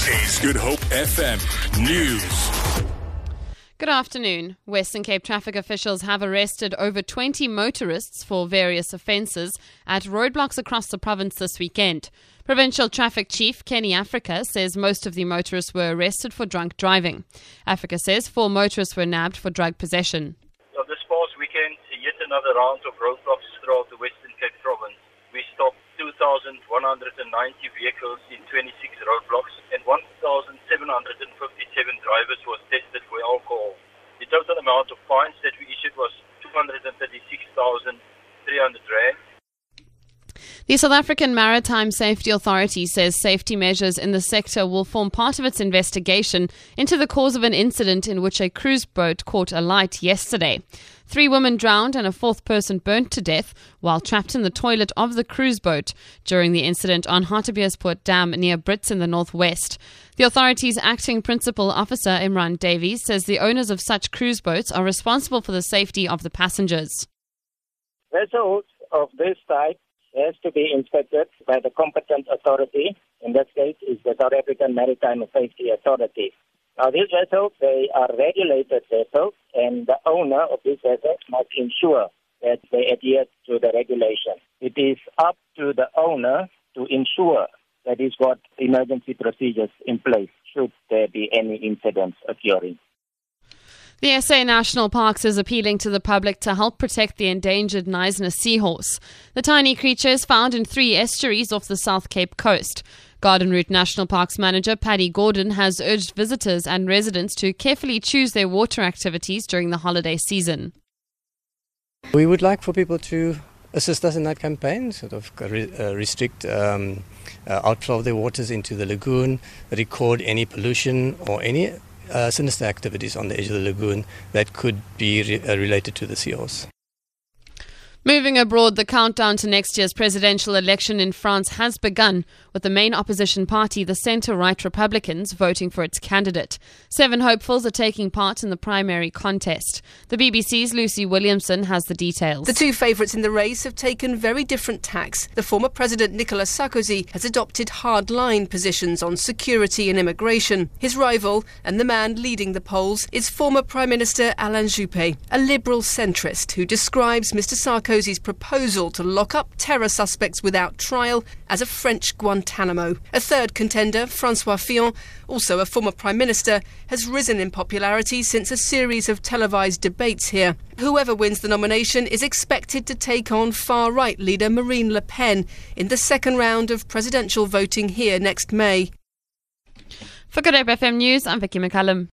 This is Good Hope FM News. Good afternoon. Western Cape traffic officials have arrested over 20 motorists for various offences at roadblocks across the province this weekend. Provincial Traffic Chief Kenny Africa says most of the motorists were arrested for drunk driving. Africa says four motorists were nabbed for drug possession. So this past weekend, yet another round of roadblocks throughout the Western Cape province. We stopped 2,190 vehicles in 26 roadblocks and 1,757 drivers was tested for alcohol. The total amount of fines that we issued was 236,300 rand. The South African Maritime Safety Authority says safety measures in the sector will form part of its investigation into the cause of an incident in which a cruise boat caught alight yesterday. Three women drowned and a fourth person burnt to death while trapped in the toilet of the cruise boat during the incident on Hartbeespoort Dam near Brits in the northwest. The authority's acting principal officer, Imran Davies, says the owners of such cruise boats are responsible for the safety of the passengers. Vessels of this type has to be inspected by the competent authority. In this case, is the South African Maritime Safety Authority. Now, these vessels, they are regulated vessels, and the owner of these vessels must ensure that they adhere to the regulation. It is up to the owner to ensure that he's got emergency procedures in place should there be any incidents occurring. The SA National Parks is appealing to the public to help protect the endangered Knysna seahorse. The tiny creature is found in three estuaries off the South Cape coast. Garden Route National Parks manager Paddy Gordon has urged visitors and residents to carefully choose their water activities during the holiday season. We would like for people to assist us in that campaign, sort of uh, restrict um, uh, outflow of their waters into the lagoon, record any pollution or any sinister activities on the edge of the lagoon that could be re- uh, related to the seahorse. Moving abroad, the countdown to next year's presidential election in France has begun, with the main opposition party, the centre right Republicans, voting for its candidate. Seven hopefuls are taking part in the primary contest. The BBC's Lucy Williamson has the details. The two favourites in the race have taken very different tacks. The former President Nicolas Sarkozy has adopted hard-line positions on security and immigration. His rival, and the man leading the polls, is former Prime Minister Alain Juppé, a liberal centrist who describes Mr Sarkozy Sarkozy's proposal to lock up terror suspects without trial as a French Guantanamo. A third contender, Francois Fillon, also a former Prime Minister, has risen in popularity since a series of televised debates here. Whoever wins the nomination is expected to take on far right leader Marine Le Pen in the second round of presidential voting here next May. For Good Hope FM News, I'm Vicky McCallum.